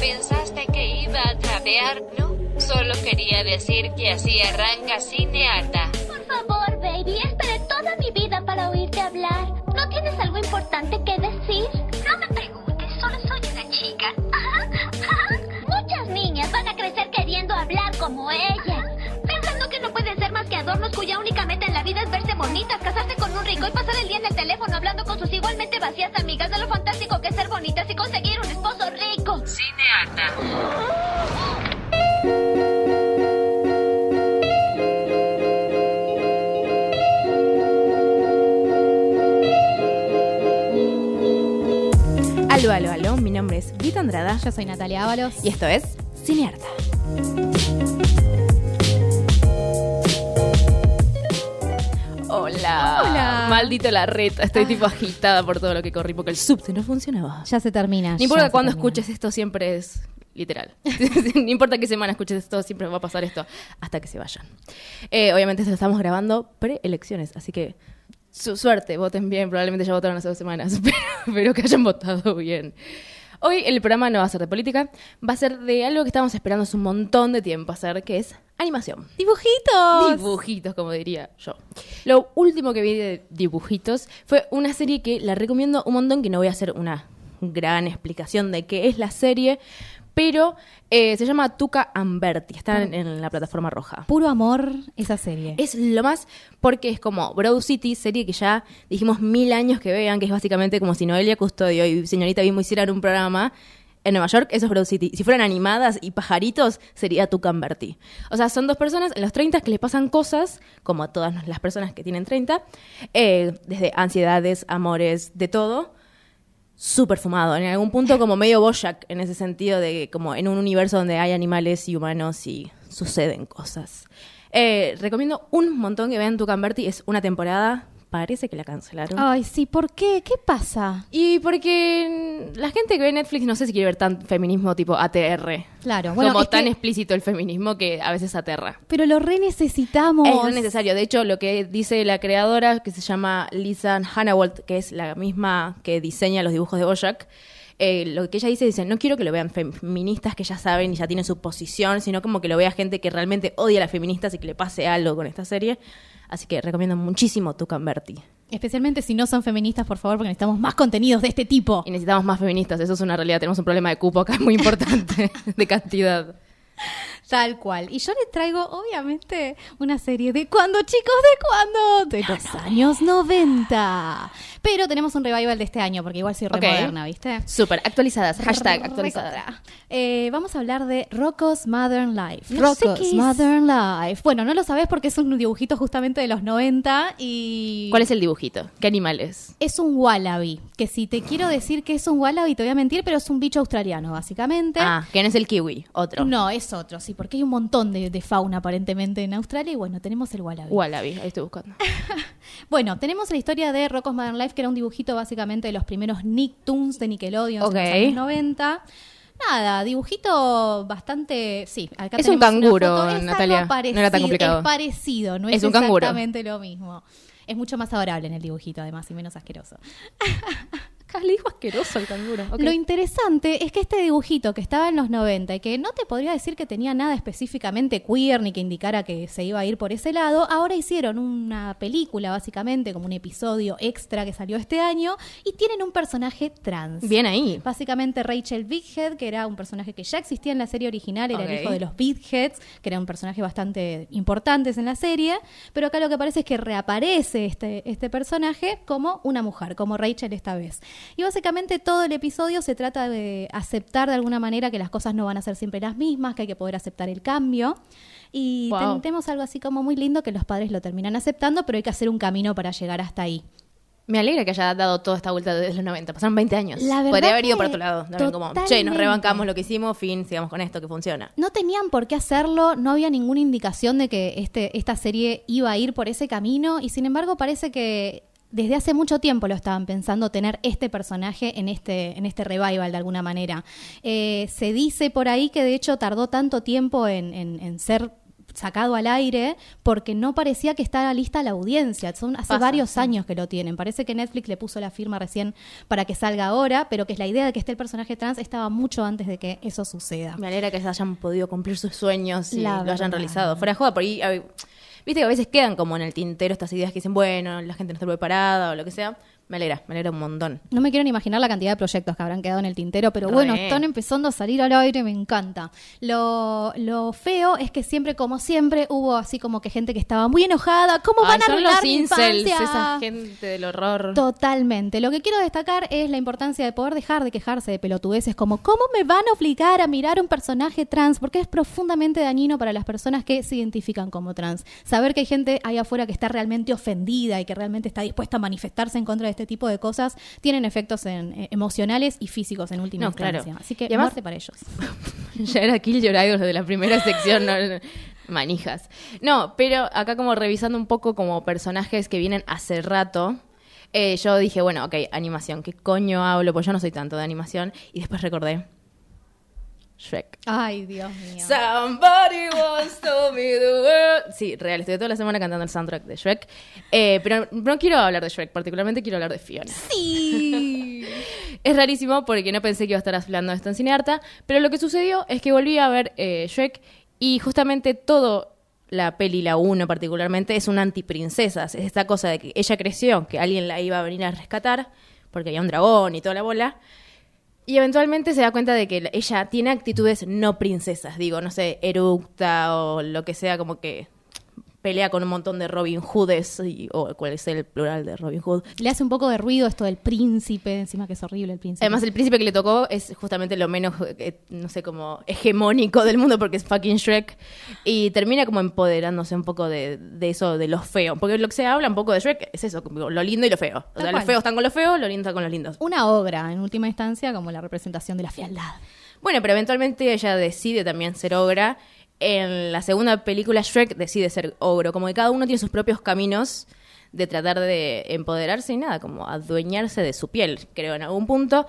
¿pensaste que iba a trapear? No, solo quería decir que así arranca Cinearta. Por favor, baby, esperé toda mi vida para oírte hablar. ¿No tienes algo importante que decir? No me preguntes, solo soy una chica. Muchas niñas van a crecer queriendo hablar como ella. Adornos cuya única meta en la vida es verse bonitas, casarse con un rico y pasar el día en el teléfono hablando con sus igualmente vacías amigas de lo fantástico que es ser bonitas y conseguir un esposo rico. Cinearta. Aló, aló, aló. Mi nombre es Vita Andrada Yo soy Natalia Ábalos. y esto es Cinearta. Hola. Hola. Maldito la reta. Estoy tipo agitada por todo lo que corrí porque el subte no funcionaba. Ya se termina. No importa cuándo escuches esto, siempre es literal. no importa qué semana escuches esto, siempre va a pasar esto hasta que se vayan. Eh, obviamente lo estamos grabando pre-elecciones, así que su suerte, voten bien. Probablemente ya votaron hace dos semanas, pero, pero que hayan votado bien. Hoy el programa no va a ser de política, va a ser de algo que estamos esperando hace un montón de tiempo hacer, que es animación. ¡Dibujitos! Dibujitos, como diría yo. Lo último que vi de dibujitos fue una serie que la recomiendo un montón, que no voy a hacer una gran explicación de qué es la serie, pero eh, se llama Tuca Amberti, está en, en la plataforma roja. Puro amor esa serie. Es lo más porque es como Broad City, serie que ya dijimos mil años que vean, que es básicamente como si Noelia Custodio y señorita Bimbo hicieran un programa en Nueva York, eso es Broad City. Si fueran animadas y pajaritos, sería Tuca Amberti. O sea, son dos personas en los 30 que les pasan cosas, como a todas las personas que tienen 30, eh, desde ansiedades, amores, de todo súper fumado. En algún punto como medio Bojack, en ese sentido de como en un universo donde hay animales y humanos y suceden cosas. Eh, recomiendo un montón que vean Tu Berti. Es una temporada, parece que la cancelaron. Ay, sí, ¿por qué? ¿Qué pasa? Y porque la gente que ve Netflix no sé si quiere ver tan feminismo tipo ATR. Claro, bueno, como tan que- explícito el feminismo que a veces aterra. Pero lo re necesitamos. Es necesario. De hecho, lo que dice la creadora, que se llama Lisa Hannawalt, que es la misma que diseña los dibujos de Bojack, eh, lo que ella dice, dice, no quiero que lo vean feministas que ya saben y ya tienen su posición, sino como que lo vea gente que realmente odia a las feministas y que le pase algo con esta serie. Así que recomiendo muchísimo Tucan Berti. Especialmente si no son feministas, por favor, porque necesitamos más contenidos de este tipo. Y necesitamos más feministas, eso es una realidad. Tenemos un problema de cupo acá muy importante, de cantidad. Tal cual. Y yo les traigo, obviamente, una serie de cuando, chicos, de cuando, de los años 90. Pero tenemos un revival de este año, porque igual soy re moderna, ¿viste? Súper, actualizadas, hashtag actualizadas. Recontra. Eh, vamos a hablar de Rocco's Modern Life. No Rocco's. Modern Life. Bueno, no lo sabés porque es un dibujito justamente de los 90 y... ¿Cuál es el dibujito? ¿Qué animal es? Es un wallaby, que si te quiero decir que es un wallaby te voy a mentir, pero es un bicho australiano, básicamente. Ah, que no es el kiwi, otro. No, es otro, sí, porque hay un montón de, de fauna aparentemente en Australia y bueno, tenemos el wallaby. Wallaby, ahí estoy buscando. Bueno, tenemos la historia de Rocco's Modern Life, que era un dibujito básicamente de los primeros Nicktoons de Nickelodeon Ok. en los años 90. Nada, dibujito bastante. Sí, acá Es un una canguro, foto. Es algo Natalia. No era tan parecido, complicado. Es parecido, no es, Es un canguro. exactamente lo mismo. Es mucho más adorable en el dibujito, además, y menos asqueroso. Acá le dijo asqueroso el canguro. Lo interesante es que este dibujito que estaba en los 90 y que no te podría decir que tenía nada específicamente queer ni que indicara que se iba a ir por ese lado, ahora hicieron una película básicamente como un episodio extra que salió este año y tienen un personaje trans. Bien ahí. Básicamente Rachel Bighead, que era un personaje que ya existía en la serie original, era el hijo de los Bigheads, que era un personaje bastante importante en la serie, pero acá lo que parece es que reaparece este, este personaje como una mujer, como Rachel esta vez. Y básicamente todo el episodio se trata de aceptar de alguna manera que las cosas no van a ser siempre las mismas, que hay que poder aceptar el cambio. Y Wow. ten- tenemos algo así como muy lindo que los padres lo terminan aceptando, pero hay que hacer un camino para llegar hasta ahí. Me alegra que haya dado toda esta vuelta desde los 90. Pasaron 20 años. La verdad Podría haber ido por otro lado. No como, che, nos rebancamos lo que hicimos, fin, sigamos con esto, que funciona. No tenían por qué hacerlo, no había ninguna indicación de que este, esta serie iba a ir por ese camino y sin embargo parece que desde hace mucho tiempo lo estaban pensando tener este personaje en este, en este revival de alguna manera. Eh, se dice por ahí que de hecho tardó tanto tiempo en, en- en ser sacado al aire porque no parecía que estaba lista la audiencia. Son hace Pasa, varios sí. años que lo tienen. Parece que Netflix le puso la firma recién para que salga ahora, pero que es la idea de que esté el personaje trans estaba mucho antes de que eso suceda. Me alegra que se hayan podido cumplir sus sueños y La lo hayan realizado. Fuera de joda, por ahí. Viste que a veces quedan como en el tintero estas ideas que dicen, bueno, la gente no está preparada o lo que sea. Me alegra, me alegra un montón. No me quiero ni imaginar la cantidad de proyectos que habrán quedado en el tintero, pero Re. bueno, están empezando a salir al aire, me encanta. Lo, lo feo es que siempre, como siempre, hubo así como que gente que estaba muy enojada. ¿Cómo van a arruinar los mi incels, infancia? esa gente del horror. Totalmente. Lo que quiero destacar es la importancia de poder dejar de quejarse de pelotudeces como ¿cómo me van a obligar a mirar un personaje trans? Porque es profundamente dañino para las personas que se identifican como trans. Saber que hay gente ahí afuera que está realmente ofendida y que realmente está dispuesta a manifestarse en contra de este tipo de cosas tienen efectos en- eh, emocionales y físicos en última No, claro. instancia. Así que además- muerte para ellos. ya era Kill Your Idols de la primera sección, no, manijas. No, pero acá como revisando un poco como personajes que vienen hace rato, eh, yo dije, bueno, ok, animación, ¿qué coño hablo? Pues yo no soy tanto de animación. Y después recordé Shrek. Ay, Dios mío. Somebody once told me the world. Sí, real, estoy toda la semana cantando el soundtrack de Shrek. Eh, pero no quiero hablar de Shrek, particularmente quiero hablar de Fiona. Sí. Es rarísimo porque no pensé que iba a estar hablando de esto en Cinearta, pero lo que sucedió es que volví a ver eh, Shrek y justamente todo la peli, la 1 particularmente, es un antiprincesas. Es esta cosa de que ella creció, que alguien la iba a venir a rescatar porque había un dragón y toda la bola. Y eventualmente se da cuenta de que ella tiene actitudes no princesas, digo, no sé, eructa o lo que sea, como que pelea con un montón de Robin Hoodes, y- o cuál es el plural de Robin Hood. Le hace un poco de ruido esto del príncipe, encima que es horrible el príncipe. Además, el príncipe que le tocó es justamente lo menos, eh, no sé, como hegemónico del mundo porque es fucking Shrek. Y termina como empoderándose un poco de, de eso, de lo feo. Porque lo que se habla un poco de Shrek es eso, como lo lindo y lo feo. O sea, los feos están con los feos, lo lindo está con los lindos. una obra, en última instancia, como la representación de la fealdad. Bueno, pero eventualmente ella decide también ser ogra. En la segunda película, Shrek decide ser ogro. Como que cada uno tiene sus propios caminos de tratar de empoderarse y nada, como adueñarse de su piel, creo, en algún punto.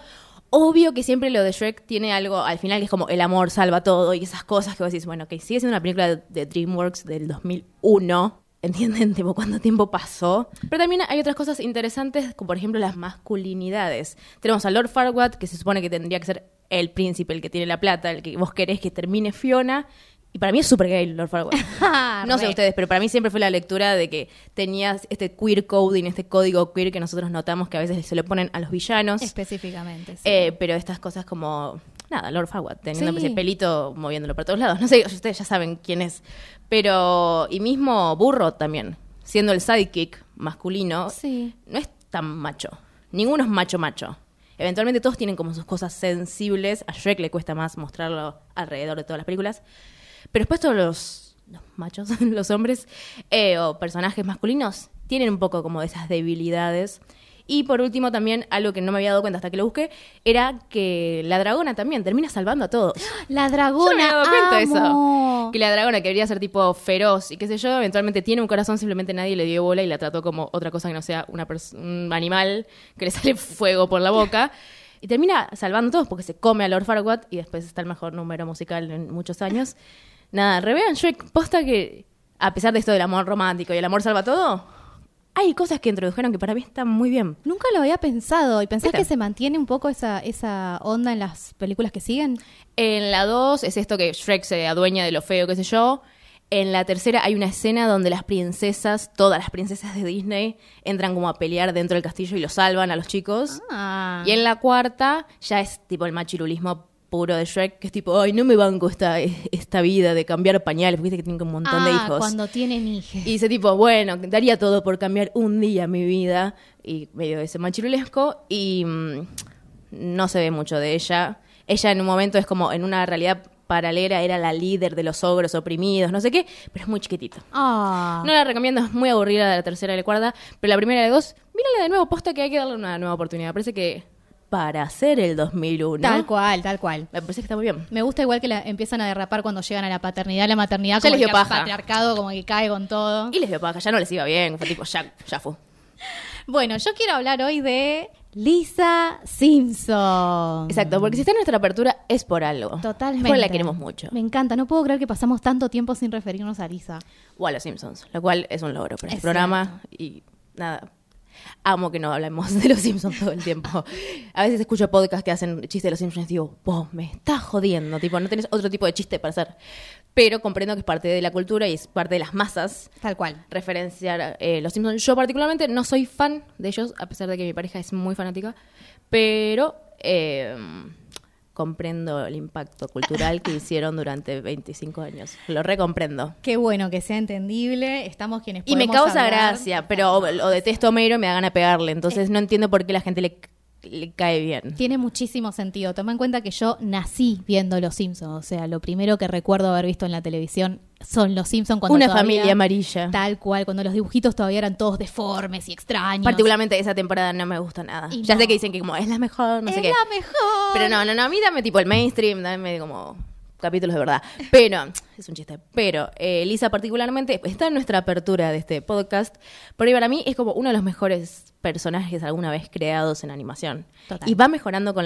Obvio que siempre lo de Shrek tiene algo al final que es como el amor salva todo y esas cosas que vos decís, bueno, que sigue siendo una película de, DreamWorks del 2001. ¿Entienden? Tipo, ¿cuánto tiempo pasó? Pero también hay otras cosas interesantes, como por ejemplo las masculinidades. Tenemos a Lord Farquaad, que se supone que tendría que ser el príncipe, el que tiene la plata, el que vos querés que termine Fiona. Y para mí es súper gay Lord Farquaad. No sé ustedes, pero para mí siempre fue la lectura de que tenías este queer coding, este código queer que nosotros notamos que a veces se le ponen a los villanos. Específicamente. sí. Eh, pero estas cosas como, nada, Lord Farquaad, teniendo Sí. ese pelito moviéndolo por todos lados. No sé, ustedes ya saben quién es. Pero, y mismo Burro también, siendo el sidekick masculino, Sí. no es tan macho. Ninguno es macho macho. Eventualmente todos tienen como sus cosas sensibles. A Shrek le cuesta más mostrarlo alrededor de todas las películas. Pero después todos los, los machos, los hombres eh, o personajes masculinos tienen un poco como de esas debilidades. Y por último también, algo que no me había dado cuenta hasta que lo busqué, era que la dragona también termina salvando a todos. La Yo no dragona. me había dado cuenta de amo. eso. Que la dragona, que debería ser tipo feroz y qué sé yo, eventualmente tiene un corazón, simplemente nadie le dio bola y la trató como otra cosa que no sea una un animal que le sale fuego por la boca. Y termina salvando a todos porque se come a Lord Farquaad y después está el mejor número musical en muchos años. Nada, revean Shrek, posta que a pesar de esto del amor romántico y el amor salva todo, hay cosas que introdujeron que para mí están muy bien. Nunca lo había pensado. ¿Y pensás ¿Viste? que se mantiene un poco esa, esa onda en las películas que siguen? En la 2 es esto que Shrek se adueña de lo feo, qué sé yo. En la tercera hay una escena donde las princesas, todas las princesas de Disney, entran como a pelear dentro del castillo y lo salvan a los chicos. Ah. Y en la cuarta ya es tipo el machirulismo puro de Shrek, que es tipo, ay, no me banco esta, esta vida de cambiar pañales, porque viste que tiene un montón de Ah, hijos. cuando tienen hijos. Y dice tipo, bueno, daría todo por cambiar un día mi vida. Y medio ese machirulesco. Y mm, no se ve mucho de ella. Ella en un momento es como en una realidad paralela, era la líder de los ogros oprimidos, no sé qué, pero es muy chiquitito. Ah. No la recomiendo, es muy aburrida de la tercera y la cuarta, pero la primera la dos, mírala de nuevo, posta que hay que darle una nueva oportunidad. Parece que para hacer el 2001, Tal cual, tal cual. me parece que está muy bien. Me gusta igual que la, empiezan a derrapar cuando llegan a la paternidad, la maternidad, Ya como les dio que paja. patriarcado como que cae con todo. Y les dio paja, ya no les iba bien, fue tipo, ya, ya fue. Bueno, yo quiero hablar hoy de Lisa Simpson. Exacto, porque si está en nuestra apertura es por algo. Totalmente. Porque la queremos mucho. Me encanta, no puedo creer que pasamos tanto tiempo sin referirnos a Lisa. O a los Simpsons, lo cual es un logro para Es este programa. Y nada, amo que no hablemos de los Simpsons todo el tiempo. A veces escucho podcasts que hacen chistes de los Simpsons y digo, vos me estás jodiendo, tipo, no tenés otro tipo de chiste para hacer. Pero comprendo que es parte de la cultura y es parte de las masas Tal cual. referenciar eh, los Simpsons. Yo particularmente no soy fan de ellos, a pesar de que mi pareja es muy fanática, pero eh, comprendo el impacto cultural que hicieron durante 25 años. Lo recomprendo. Qué bueno que sea entendible. Estamos quienes Y me podemos causa hablar. gracia, pero o, o detesto a Homero y me da gana pegarle. Entonces no entiendo por qué la gente le, le cae bien. Tiene muchísimo sentido. Toma en cuenta que yo nací viendo Los Simpsons. O sea, lo primero que recuerdo haber visto en la televisión son Los Simpsons cuando Una todavía- familia amarilla. Tal cual, cuando los dibujitos todavía eran todos deformes y extraños. Particularmente esa temporada no me gusta nada. Y ya no. sé que dicen que como es la mejor, no es sé qué. la mejor. Pero no, no, no, a mí dame tipo el mainstream, dame como capítulos de verdad. Pero, es un chiste. Pero eh, Lisa particularmente está en nuestra apertura de este podcast, porque para mí es como uno de los mejores personajes alguna vez creados en animación. Total. Y va mejorando con,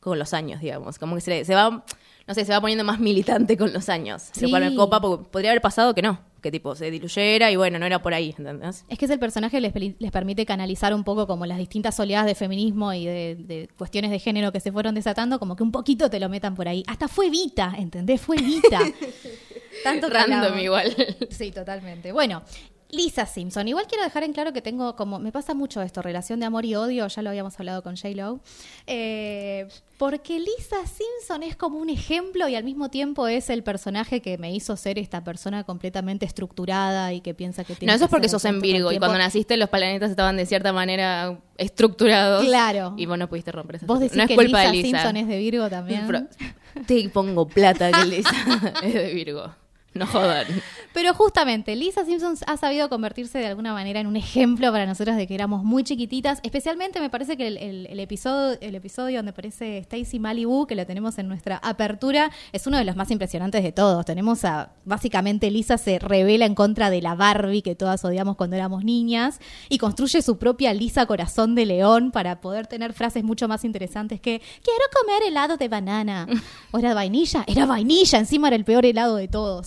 con los años, digamos. Como que se, se va, no sé, se va poniendo más militante con los años. Sí. Lo cual me copa porque podría haber pasado que no. Que tipo se diluyera y bueno, no era por ahí, ¿entendés? Es que ese personaje les, permite canalizar un poco como las distintas oleadas de feminismo y de, de cuestiones de género que se fueron desatando, como que un poquito te lo metan por ahí. Hasta fue Vita, ¿entendés? Fue Vita. Tanto Random igual. Sí, totalmente. Bueno, Lisa Simpson. Igual quiero dejar en claro que tengo como. Me pasa mucho esto, relación de amor y odio. Ya lo habíamos hablado con J-Lo. Eh, porque Lisa Simpson es como un ejemplo y al mismo tiempo es el personaje que me hizo ser esta persona completamente estructurada y que piensa que tiene No, eso es porque sos en Virgo y cuando naciste los planetas estaban de cierta manera estructurados. Claro. Y vos no pudiste romper esa Vos decís. No es que culpa Lisa, de Lisa. Simpson es de Virgo también. Pero te pongo plata que Lisa es de Virgo. No jodan. Pero justamente, Lisa Simpson ha sabido convertirse de alguna manera en un ejemplo para nosotros de que éramos muy chiquititas. Especialmente me parece que el, el- el episodio, el episodio donde aparece Stacy Malibu, que lo tenemos en nuestra apertura, es uno de los más impresionantes de todos. Tenemos a, básicamente, Lisa se revela en contra de la Barbie que todas odiamos cuando éramos niñas y construye su propia Lisa Corazón de León para poder tener frases mucho más interesantes que quiero comer helado de banana. ¿O era vainilla? Era vainilla, encima era el peor helado de todos.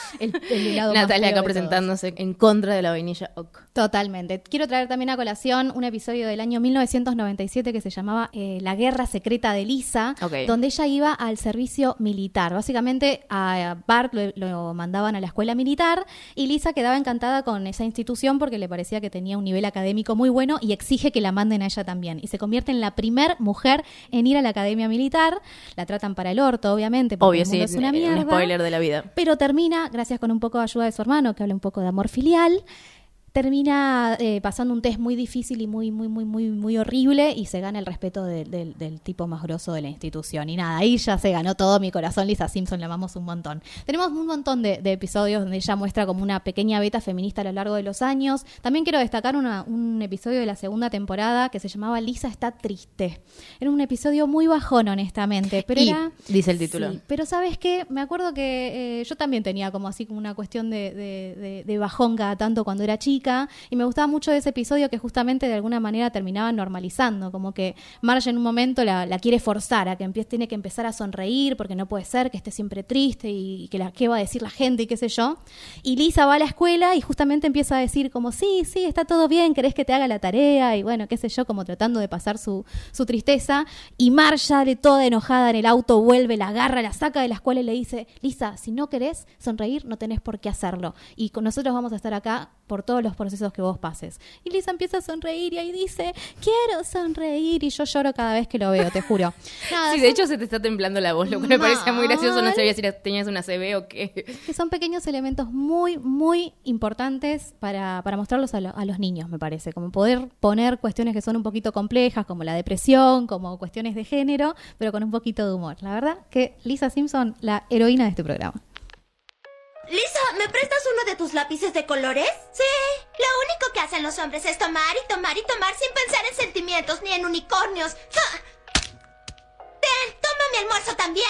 El, el helado Natalia acá presentándose en contra de la vainilla Oak. Totalmente. Quiero traer también a colación un episodio del año 1997 que se llamaba eh, La Guerra Secreta de Lisa, donde ella iba al servicio militar. Básicamente a Bart lo, lo mandaban a la escuela militar y Lisa quedaba encantada con esa institución porque le parecía que tenía un nivel académico muy bueno y exige que la manden a ella también. Y se convierte en la primer mujer en ir a la academia militar. La tratan para el orto, obviamente, porque Obvio, el mundo sí, es una un mierda. spoiler de la vida. Pero termina, gracias con un poco de ayuda de su hermano, que habla un poco de amor filial, termina eh, pasando un test muy difícil y muy, muy, muy, muy, muy horrible y se gana el respeto de- del- del tipo más grosso de la institución. Y nada, ahí ya se ganó todo mi corazón. Lisa Simpson la amamos un montón. Tenemos un montón de, de episodios donde ella muestra como una pequeña beta feminista a lo largo de los años. También quiero destacar una- un episodio de la segunda temporada que se llamaba Lisa está triste. Era un episodio muy bajón, honestamente, pero Y, era... dice el título. Sí, pero sabes qué, me acuerdo que eh, yo también tenía como así como una cuestión de bajón cada tanto cuando era chica y me gustaba mucho ese episodio que justamente de alguna manera terminaba normalizando, como que Marge en un momento la, quiere forzar a que empiece, tiene que empezar a sonreír porque no puede ser que esté siempre triste y, que la, qué va a decir la gente y qué sé yo. Y Lisa va a la escuela y justamente empieza a decir como, sí, sí, está todo bien, querés que te haga la tarea y bueno, qué sé yo, como tratando de pasar su, su tristeza. Y Marge sale toda enojada en el auto, vuelve, la agarra, la saca de la escuela y le dice, Lisa, si no querés sonreír, no tenés por qué hacerlo. Y con nosotros vamos a estar acá por todos los procesos que vos pases. Y Lisa empieza a sonreír y ahí dice, quiero sonreír. Y yo lloro cada vez que lo veo, te juro. Nada, Sí, de hecho se te está temblando la voz, lo que me parecía muy gracioso. No sabía si tenías una CB o qué. que son pequeños elementos muy, muy importantes para, para mostrarlos a, lo- a los niños, me parece. Como poder poner cuestiones que son un poquito complejas, como la depresión, como cuestiones de género, pero con un poquito de humor. La verdad que Lisa Simpson, la heroína de este programa. Lisa, ¿me prestas uno de tus lápices de colores? Sí, lo único que hacen los hombres es tomar y tomar y tomar sin pensar en sentimientos ni en unicornios. Ten, toma mi almuerzo también.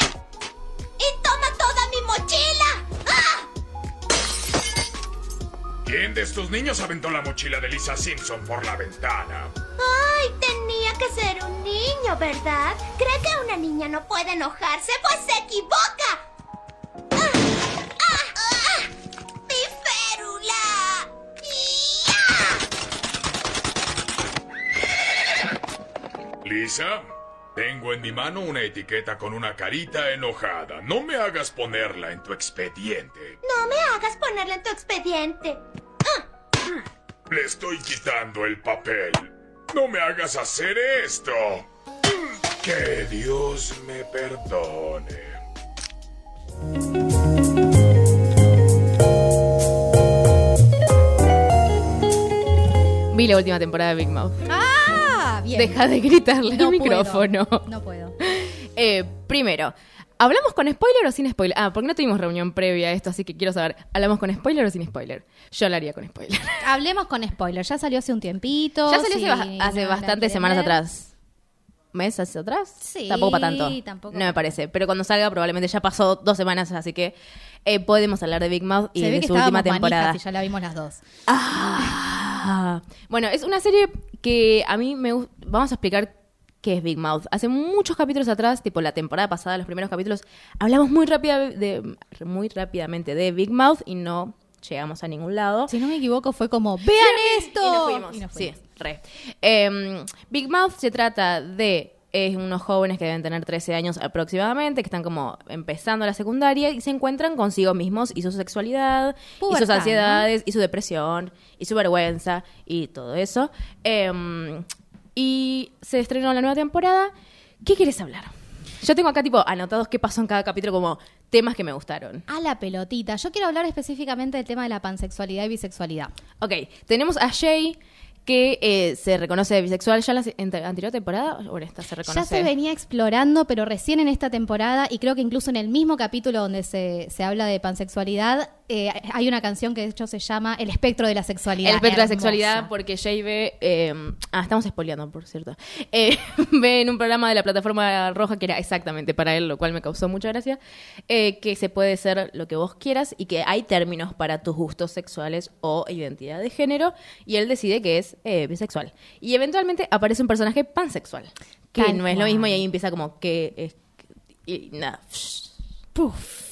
Y toma toda mi mochila. ¡Ah! ¿Quién de estos niños aventó la mochila de Lisa Simpson por la ventana? Ay, tenía que ser un niño, ¿verdad? ¿Cree que una niña no puede enojarse? Pues se equivoca. ¡Ah! Lisa, tengo en mi mano una etiqueta con una carita enojada. No me hagas ponerla en tu expediente. No me hagas ponerla en tu expediente. Le estoy quitando el papel. No me hagas hacer esto. Que Dios me perdone. Vi la última temporada de Big Mouth. ¡Ah! Bien. Deja de gritarle No al puedo. micrófono. No puedo. Eh, primero, ¿hablamos con spoiler o sin spoiler? Ah, porque no tuvimos reunión previa a esto, así que quiero saber, ¿hablamos con spoiler o sin spoiler? Yo lo haría con spoiler. Hablemos con spoiler. Ya salió hace un tiempito. ya salió hace, no bastantes semanas ver. atrás. ¿Meses atrás? Sí, Tampoco para tanto. tampoco no me parece. Pero cuando salga probablemente ya pasó dos semanas, así que eh, podemos hablar de Big Mouth y Se ve de que su última temporada. manijas y ya la vimos las dos. Ah. Bueno, es una serie que a mí me gusta. Vamos a explicar qué es Big Mouth. Hace muchos capítulos atrás, tipo la temporada pasada, los primeros capítulos, hablamos muy, rápida de, muy rápidamente de Big Mouth y no llegamos a ningún lado. Si no me equivoco, fue como, ¡vean esto! Y nos fuimos. Y nos Sí, re. Em, Big Mouth se trata de eh, unos jóvenes que deben tener 13 años aproximadamente, que están como empezando la secundaria y se encuentran consigo mismos y su sexualidad, y sus ansiedades, y su depresión, y su vergüenza, y todo eso. Em, y se estrenó la nueva temporada. ¿Qué quieres hablar? Yo tengo acá tipo anotados qué pasó en cada capítulo como temas que me gustaron. A la pelotita. Yo quiero hablar específicamente del tema de la pansexualidad y bisexualidad. Ok, tenemos a Jay que eh, se reconoce de bisexual ya en la anterior temporada o en esta se reconoce. Ya se venía explorando, pero recién en esta temporada, y creo que incluso en el mismo capítulo donde se, se habla de pansexualidad, eh, hay una canción que de hecho se llama El espectro de la sexualidad. El espectro de la sexualidad, porque Jay ve. eh, ah, estamos spoileando, por cierto. Eh, ve en un programa de la plataforma roja que era exactamente para él, lo cual me causó mucha gracia. que se puede ser lo que vos quieras y que hay términos para tus gustos sexuales o identidad de género. Y él decide que es bisexual. Y eventualmente aparece un personaje pansexual. Que no es lo mismo y ahí empieza como que. es- y nada.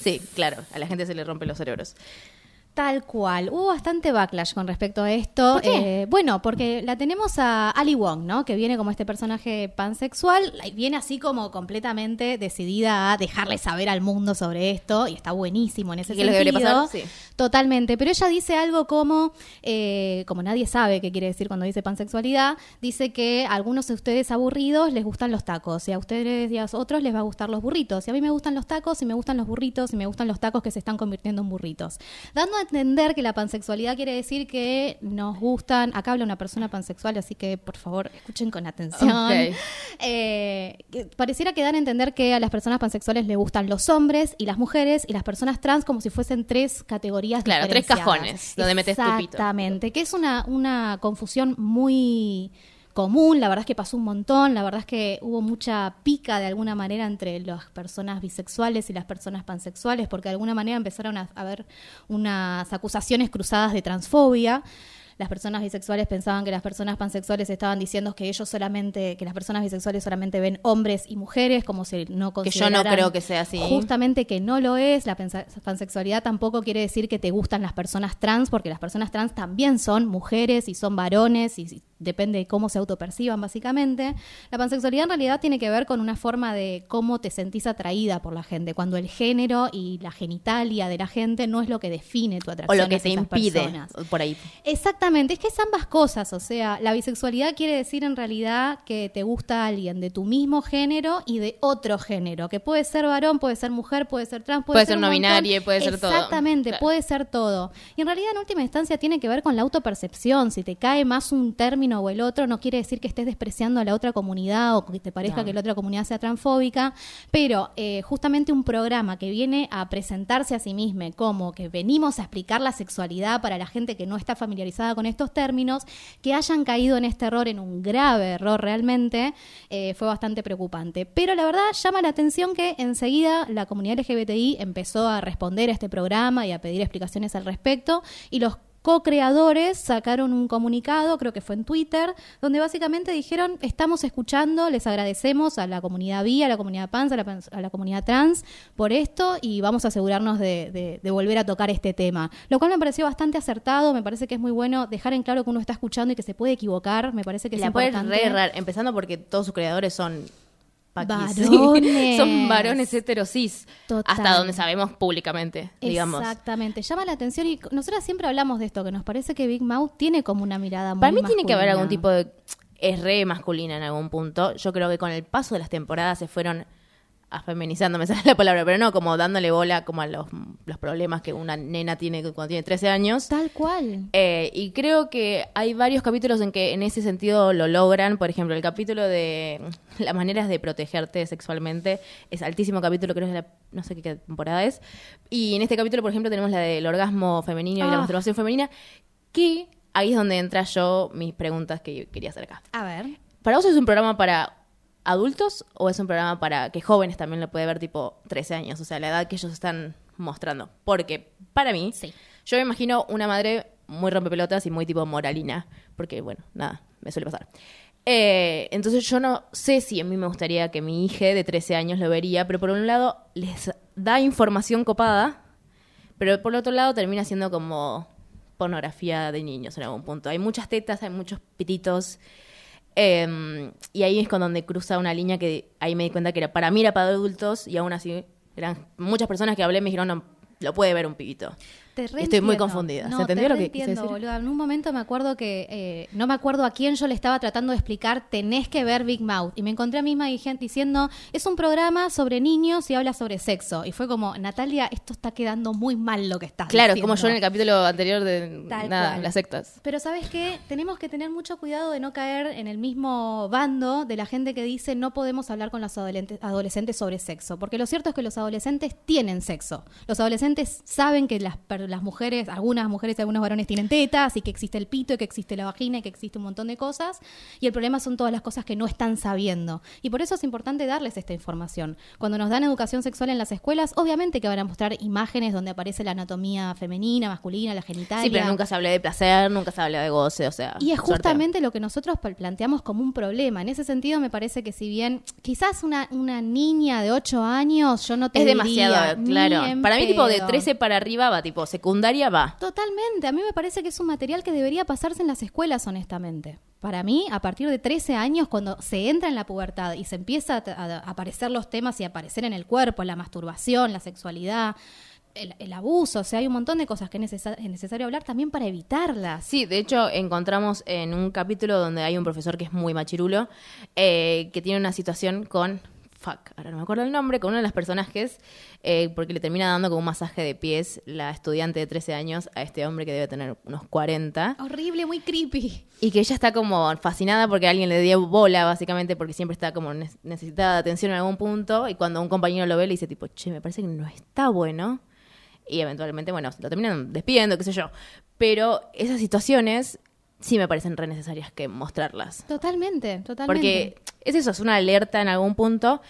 Sí, claro, a la gente se le rompen los cerebros. Tal cual. Hubo bastante backlash con respecto a esto. ¿Por qué? Eh, bueno, porque la tenemos a Ali Wong, ¿no? Que viene como este personaje pansexual. y Viene así como completamente decidida a dejarle saber al mundo sobre esto. Y está buenísimo en ese ¿Y qué es lo que sentido. debería pasar? Sí. Totalmente. Pero ella dice algo como, eh, como nadie sabe qué quiere decir cuando dice pansexualidad, dice que a algunos de ustedes aburridos les gustan los tacos. Y a ustedes y a otros les va a gustar los burritos. Y a mí me gustan los tacos y me gustan los burritos y me gustan los tacos que se están convirtiendo en burritos. Dando a entender que la pansexualidad quiere decir que nos gustan, acá habla una persona pansexual, así que por favor escuchen con atención. Eh, pareciera que dan a entender que a las personas pansexuales le gustan los hombres y las mujeres y las personas trans como si fuesen tres categorías Claro, tres cajones donde metes tu pito. Exactamente, que es una, una confusión muy común, la verdad es que pasó un montón, la verdad es que hubo mucha pica de alguna manera entre las personas bisexuales y las personas pansexuales, porque de alguna manera empezaron a haber unas acusaciones cruzadas de transfobia. Las personas bisexuales pensaban que las personas pansexuales estaban diciendo que ellos solamente, que las personas bisexuales solamente ven hombres y mujeres, como si no Que yo no consideraran creo que sea así. Justamente que no lo es. La pansexualidad tampoco quiere decir que te gustan las personas trans, porque las personas trans también son mujeres y son varones y depende de cómo se autoperciban básicamente. La pansexualidad en realidad tiene que ver con una forma de cómo te sentís atraída por la gente, cuando el género y la genitalia de la gente no es lo que define tu O atracción lo que te impide, personas. por ahí. Exactamente, es que es ambas cosas, o sea, la bisexualidad quiere decir en realidad que te gusta alguien de tu mismo género y de otro género, que puede ser varón, puede ser mujer, puede ser trans, puede, Puede ser no binaria, puede ser todo. Exactamente, Claro. puede ser todo. Y en realidad en última instancia tiene que ver con la autopercepción, si te cae más un término o el otro, no quiere decir que estés despreciando a la otra comunidad o que te parezca No. que la otra comunidad sea transfóbica, pero eh, justamente un programa que viene a presentarse a sí mismo como que venimos a explicar la sexualidad para la gente que no está familiarizada con estos términos, que hayan caído en este error, en un grave error realmente, eh, fue bastante preocupante. Pero la verdad llama la atención que enseguida la comunidad LGBTI empezó a responder a este programa y a pedir explicaciones al respecto y los co-creadores sacaron un comunicado, creo que fue en Twitter, donde básicamente dijeron, estamos escuchando, les agradecemos a la comunidad bi, a la comunidad pans, a la, pans- a la comunidad trans por esto y vamos a asegurarnos de, de- de volver a tocar este tema. Lo cual me pareció bastante acertado, me parece que es muy bueno dejar en claro que uno está escuchando y que se puede equivocar, me parece que es la puedes importante. re errar, empezando porque todos sus creadores son paquis. Varones. son varones heterosis. Total. Hasta donde sabemos públicamente, digamos. Exactamente, llama la atención y nosotras siempre hablamos de esto, que nos parece que Big Mouth tiene como una mirada muy Para mí tiene que haber algún tipo de... Es re masculina en algún punto. Yo creo que con el paso de las temporadas se fueron afeminizando, me sale la palabra, pero no como dándole bola como a los, los problemas que una nena tiene cuando tiene 13 años. Tal cual. Eh, y creo que hay varios capítulos en que en ese sentido lo logran. Por ejemplo, el capítulo de las maneras de protegerte sexualmente es altísimo capítulo, creo que es la, no sé qué temporada es. Y en este capítulo, por ejemplo, tenemos la del orgasmo femenino y la Ah. masturbación femenina, que ahí es donde entra yo mis preguntas que yo quería hacer acá. A ver. ¿Para vos es un programa para adultos o es un programa para que jóvenes también lo puede ver tipo 13 años? O sea, la edad que ellos están mostrando. Porque para mí, Sí. yo me imagino una madre muy rompepelotas y muy tipo moralina. Porque, bueno, nada, me suele pasar. Eh, entonces yo no sé si a mí me gustaría que mi hija de 13 años lo vería, pero por un lado les da información copada, pero por otro lado termina siendo como pornografía de niños en algún punto. Hay muchas tetas, hay muchos pititos. Eh, y ahí es con donde cruza una línea que ahí me di cuenta que era para mí era para adultos y aún así eran muchas personas que hablé me dijeron no, lo puede ver un pibito. Te Estoy muy confundida. No, ¿Se entendió te lo que quise reentiendo, decir? boluda. En un momento me acuerdo que, eh, no me acuerdo a quién yo le estaba tratando de explicar, tenés que ver Big Mouth. Y me encontré a misma gente diciendo, es un programa sobre niños y habla sobre sexo. Y fue como, Natalia, esto está quedando muy mal lo que estás Claro, diciendo". como yo en el capítulo anterior de Tal nada, cual. las sectas. Pero ¿sabes qué? Tenemos que tener mucho cuidado de no caer en el mismo bando de la gente que dice no podemos hablar con los adolescentes, sobre sexo. Porque lo cierto es que los adolescentes tienen sexo. Los adolescentes saben que las, per- las mujeres, algunas mujeres y algunos varones tienen tetas y que existe el pito y que existe la vagina y que existe un montón de cosas. Y el problema son todas las cosas que no están sabiendo. Y por eso es importante darles esta información. Cuando nos dan educación sexual en las escuelas, obviamente que van a mostrar imágenes donde aparece la anatomía femenina, masculina, la genitalia. Sí, pero nunca se habla de placer, nunca se habla de goce, o sea. Y es suerte. justamente lo que nosotros planteamos como un problema. En ese sentido, me parece que si bien quizás una, una niña de 8 años, yo no te Es diría, demasiado, claro. Para mí, tipo, de pedo. 13 para arriba va, tipo, secundaria va. Totalmente. A mí me parece que es un material que debería pasarse en las escuelas, honestamente. Para mí, a partir de 13 años, cuando se entra en la pubertad y se empieza a, aparecer los temas y a aparecer en el cuerpo, la masturbación, la sexualidad, el, el abuso, o sea, hay un montón de cosas que es necesario hablar también para evitarlas. Sí, de hecho encontramos en un capítulo donde hay un profesor que es muy machirulo, eh, que tiene una situación con, fuck, ahora no me acuerdo el nombre, con uno de los personajes, eh, porque le termina dando como un masaje de pies la estudiante de 13 años a este hombre que debe tener unos 40. Horrible, muy creepy. Y que ella está como fascinada porque alguien le dio bola, básicamente, porque siempre está como ne- necesitada de atención en algún punto. Y cuando un compañero lo ve, le dice, tipo, che, me parece que no está bueno. Y eventualmente, bueno, lo terminan despidiendo, qué sé yo. Pero esas situaciones sí me parecen re necesarias que mostrarlas. Totalmente, totalmente. Porque es eso, es una alerta en algún punto.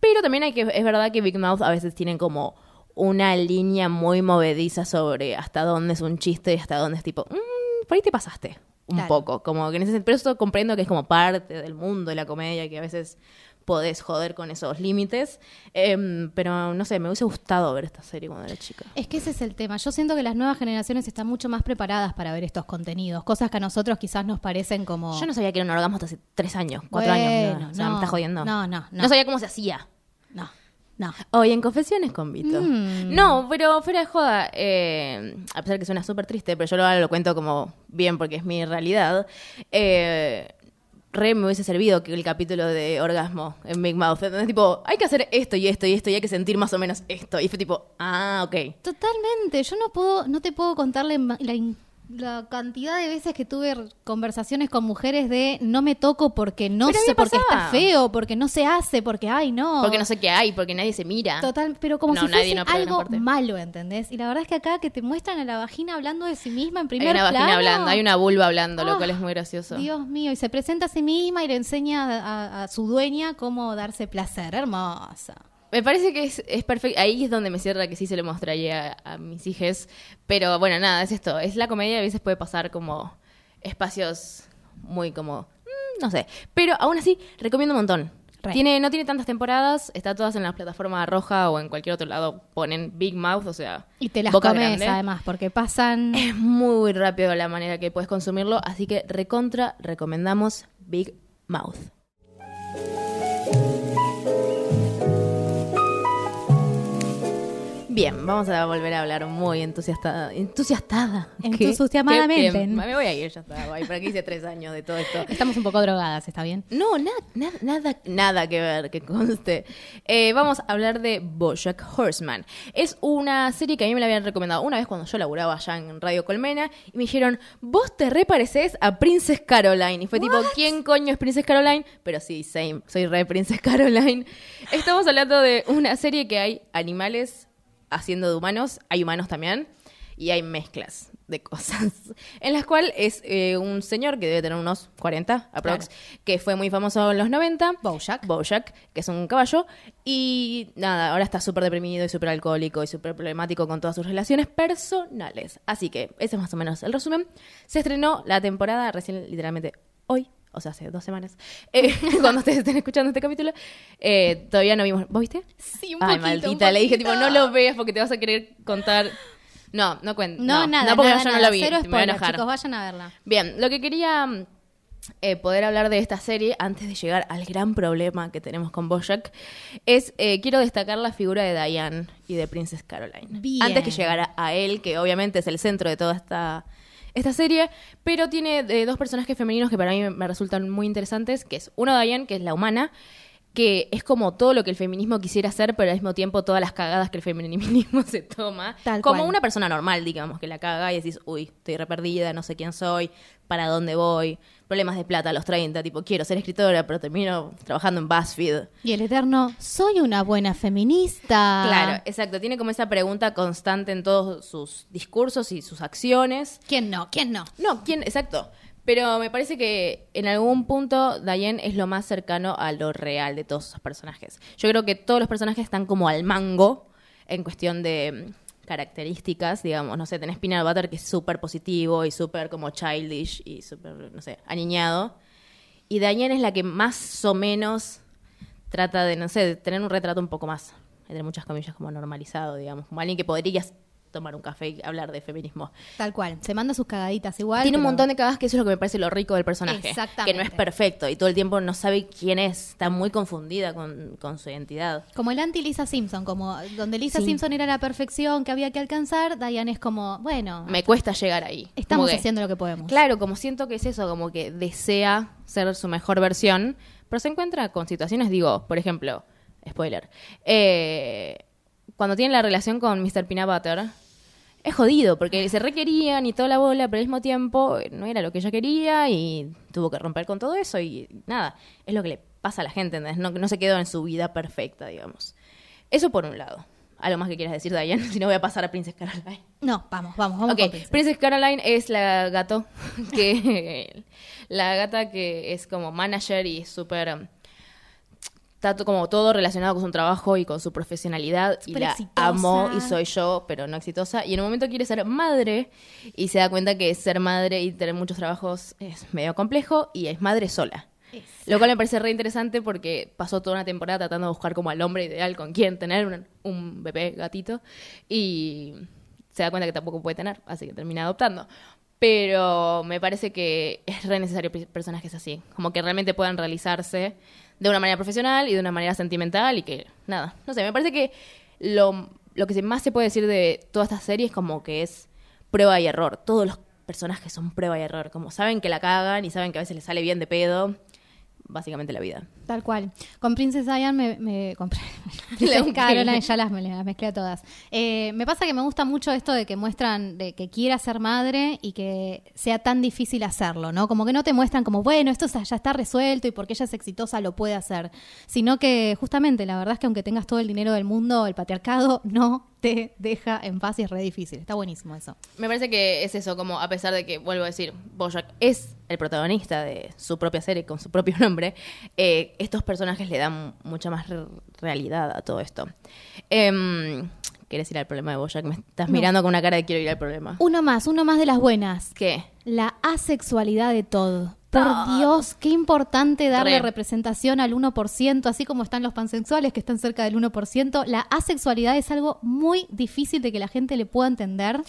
Pero también hay que, es verdad que Big Mouth a veces tienen como una línea muy movediza sobre hasta dónde es un chiste y hasta dónde es tipo, "Mm, por ahí te pasaste un Claro. poco. Como que en ese sentido, pero eso comprendo que es como parte del mundo de la comedia, que a veces podés joder con esos límites. Em, pero no sé, me hubiese gustado ver esta serie cuando era chica. Es que ese es el tema. Yo siento que las nuevas generaciones están mucho más preparadas para ver estos contenidos, cosas que a nosotros quizás nos parecen como... Yo no sabía que era un orgasmo hasta hace tres años, cuatro Bueno, años. No, o sea, me no. está jodiendo. No, no, no. No sabía cómo se hacía. No, no. Hoy en Confesiones con Vito. Mm. No, pero fuera de joda, eh, a pesar que suena súper triste, pero yo lo, lo cuento como bien porque es mi realidad. Eh, re me hubiese servido que el capítulo de orgasmo en Big Mouth. Entonces, tipo, hay que hacer esto y esto y esto y hay que sentir más o menos esto. Y fue tipo, ah, ok. Totalmente. Yo no puedo, no te puedo contar la, la cantidad de veces que tuve conversaciones con mujeres de no me toco porque no Pero sé, porque está feo, porque no se hace, porque ay no. Porque no sé qué hay, porque nadie se mira. Total, pero como No, si fuese no, algo malo, ¿entendés? Y la verdad es que acá que te muestran a la vagina hablando de sí misma en Hay primer una vagina plano. hablando, hay una vulva hablando, lo cual es muy gracioso. Dios mío, y se presenta a sí misma y le enseña a, a- a su dueña cómo darse placer. Hermosa. Me parece que es, es perfecto. Ahí es donde me cierra que sí se lo mostraría a, a mis hijas. Pero bueno, nada, es esto. Es la comedia, a veces puede pasar como espacios muy como. mm, no sé. Pero aún así, recomiendo un montón. Tiene, no tiene tantas temporadas, está todas en la plataforma roja o en cualquier otro lado. Ponen Big Mouth, o sea. Y te las boca comes grande. además, porque pasan... Es muy rápido la manera que puedes consumirlo, así que recontra recomendamos Big Mouth. Bien, vamos a volver a hablar muy entusiastada. Entusiastada. Entusiasmadamente. Me voy a ir, ya está. Ay, ¿Para qué hice tres años de todo esto? Estamos un poco drogadas, ¿está bien? No, nada, nada, nada, nada que ver, que conste. Eh, vamos a hablar de Bojack Horseman. Es una serie que a mí me la habían recomendado una vez cuando yo laburaba allá en Radio Colmena y me dijeron, vos te repareces a Princess Caroline. Y fue tipo, ¿quién coño es Princess Caroline? Pero sí, same, soy re Princess Caroline. Estamos hablando de una serie que hay animales haciendo de humanos, hay humanos también, y hay mezclas de cosas. En las cuales es eh, un señor que debe tener unos 40 aprox, que fue muy famoso en los 90. Bojack. Bojack, que es un caballo. Y nada, ahora está súper deprimido y súper alcohólico y súper problemático con todas sus relaciones personales. Así que ese es más o menos el resumen. Se estrenó la temporada recién, literalmente hoy. O sea, hace dos semanas. Eh, cuando ustedes estén escuchando este capítulo. Eh, todavía no vimos. ¿Vos viste? Sí, Ay, maldita. Le dije, tipo, no lo veas porque te vas a querer contar. No, no cuento. No, nada, No, porque nada, yo no lo vi. Cero me voy a enojar. chicos, vayan a verla. Bien, lo que quería mm, eh, poder hablar de esta serie antes de llegar al gran problema que tenemos con Bojack es eh, quiero destacar la figura de Diane y de Princess Caroline. Bien. Antes que llegara a él, que obviamente es el centro de toda esta esta serie, pero tiene eh, dos personajes femeninos que para mí me, resultan muy interesantes, que es uno Diane, que es la humana, que es como todo lo que el feminismo quisiera hacer, pero al mismo tiempo todas las cagadas que el feminismo se toma. Tal como cual. una persona normal, digamos, que la caga y decís, uy, estoy re perdida, no sé quién soy, para dónde voy, problemas de plata a los 30, tipo, quiero ser escritora, pero termino trabajando en BuzzFeed. Y el eterno, soy una buena feminista. Claro, exacto, tiene como esa pregunta constante en todos sus discursos y sus acciones. ¿Quién no? ¿Quién no? No, ¿quién? Exacto. Pero me parece que en algún punto Diane es lo más cercano a lo real de todos esos personajes. Yo creo que todos los personajes están como al mango en cuestión de mm, características, digamos, no sé, tenés Peanut Butter que es súper positivo y súper como childish y súper, no sé, aniñado. Y Diane es la que más o menos trata de, no sé, de tener un retrato un poco más, entre muchas comillas, como normalizado, digamos, como alguien que podrías tomar un café y hablar de feminismo. Tal cual. Se manda sus cagaditas igual. Tiene un montón de cagadas que eso es lo que me parece lo rico del personaje. Exactamente. Que no es perfecto y todo el tiempo no sabe quién es. Está muy confundida con, con su identidad. Como el anti-Lisa Simpson, como donde Lisa Sí. Simpson era la perfección que había que alcanzar, Diane es como, bueno, Me cuesta llegar ahí. estamos que- haciendo lo que podemos. Claro, como siento que es eso, como que desea ser su mejor versión, pero se encuentra con situaciones, digo, por ejemplo, spoiler, eh, cuando tiene la relación con Mr. Peanut Butter, es jodido, porque se requerían y toda la bola, pero al mismo tiempo eh, no era lo que ella quería y tuvo que romper con todo eso y nada, es lo que le pasa a la gente, ¿entendés? No, no se quedó en su vida perfecta, digamos. Eso por un lado. Algo más que quieras decir, Diane, si no voy a pasar a Princess Caroline. No, vamos, vamos, vamos Ok, con Princess. Princess Caroline es la gato que la gata que es como manager y súper um, está como todo relacionado con su trabajo y con su profesionalidad y la exitosa. amo y soy yo, pero no exitosa y en un momento quiere ser madre y se da cuenta que ser madre y tener muchos trabajos es medio complejo y es madre sola. Lo cual me parece re interesante porque pasó toda una temporada tratando de buscar como al hombre ideal con quien tener un, un bebé gatito y se da cuenta que tampoco puede tener, así que termina adoptando. Pero me parece que es re necesario pe- personajes así, como que realmente puedan realizarse de una manera profesional y de una manera sentimental y que nada, no sé, me parece que lo, lo que más se puede decir de toda esta serie es como que es prueba y error. Todos los personajes son prueba y error, como saben que la cagan y saben que a veces les sale bien de pedo, básicamente la vida. Tal cual. Con Princess Diane me, me compré. Caroline, ya las, me- las mezclé a todas. Eh, me pasa que me gusta mucho esto de que muestran de que quiera ser madre y que sea tan difícil hacerlo, ¿no? Como que no te muestran como, bueno, esto ya está resuelto y porque ella es exitosa lo puede hacer. Sino que justamente la verdad es que aunque tengas todo el dinero del mundo, el patriarcado no te deja en paz y es re difícil. Está buenísimo eso. Me parece que es eso, como a pesar de que, vuelvo a decir, Bojack es el protagonista de su propia serie con su propio nombre, eh, estos personajes le dan mucha más re- realidad a todo esto. Em, ¿Quieres ir al problema de Bojack? Me estás No. mirando con una cara de quiero ir al problema. Uno más, uno más de las buenas. ¿Qué? La asexualidad de todo. Por Todo. Dios, qué importante darle Re. representación al 1%, así como están los pansexuales que están cerca del 1%. La asexualidad es algo muy difícil de que la gente le pueda entender.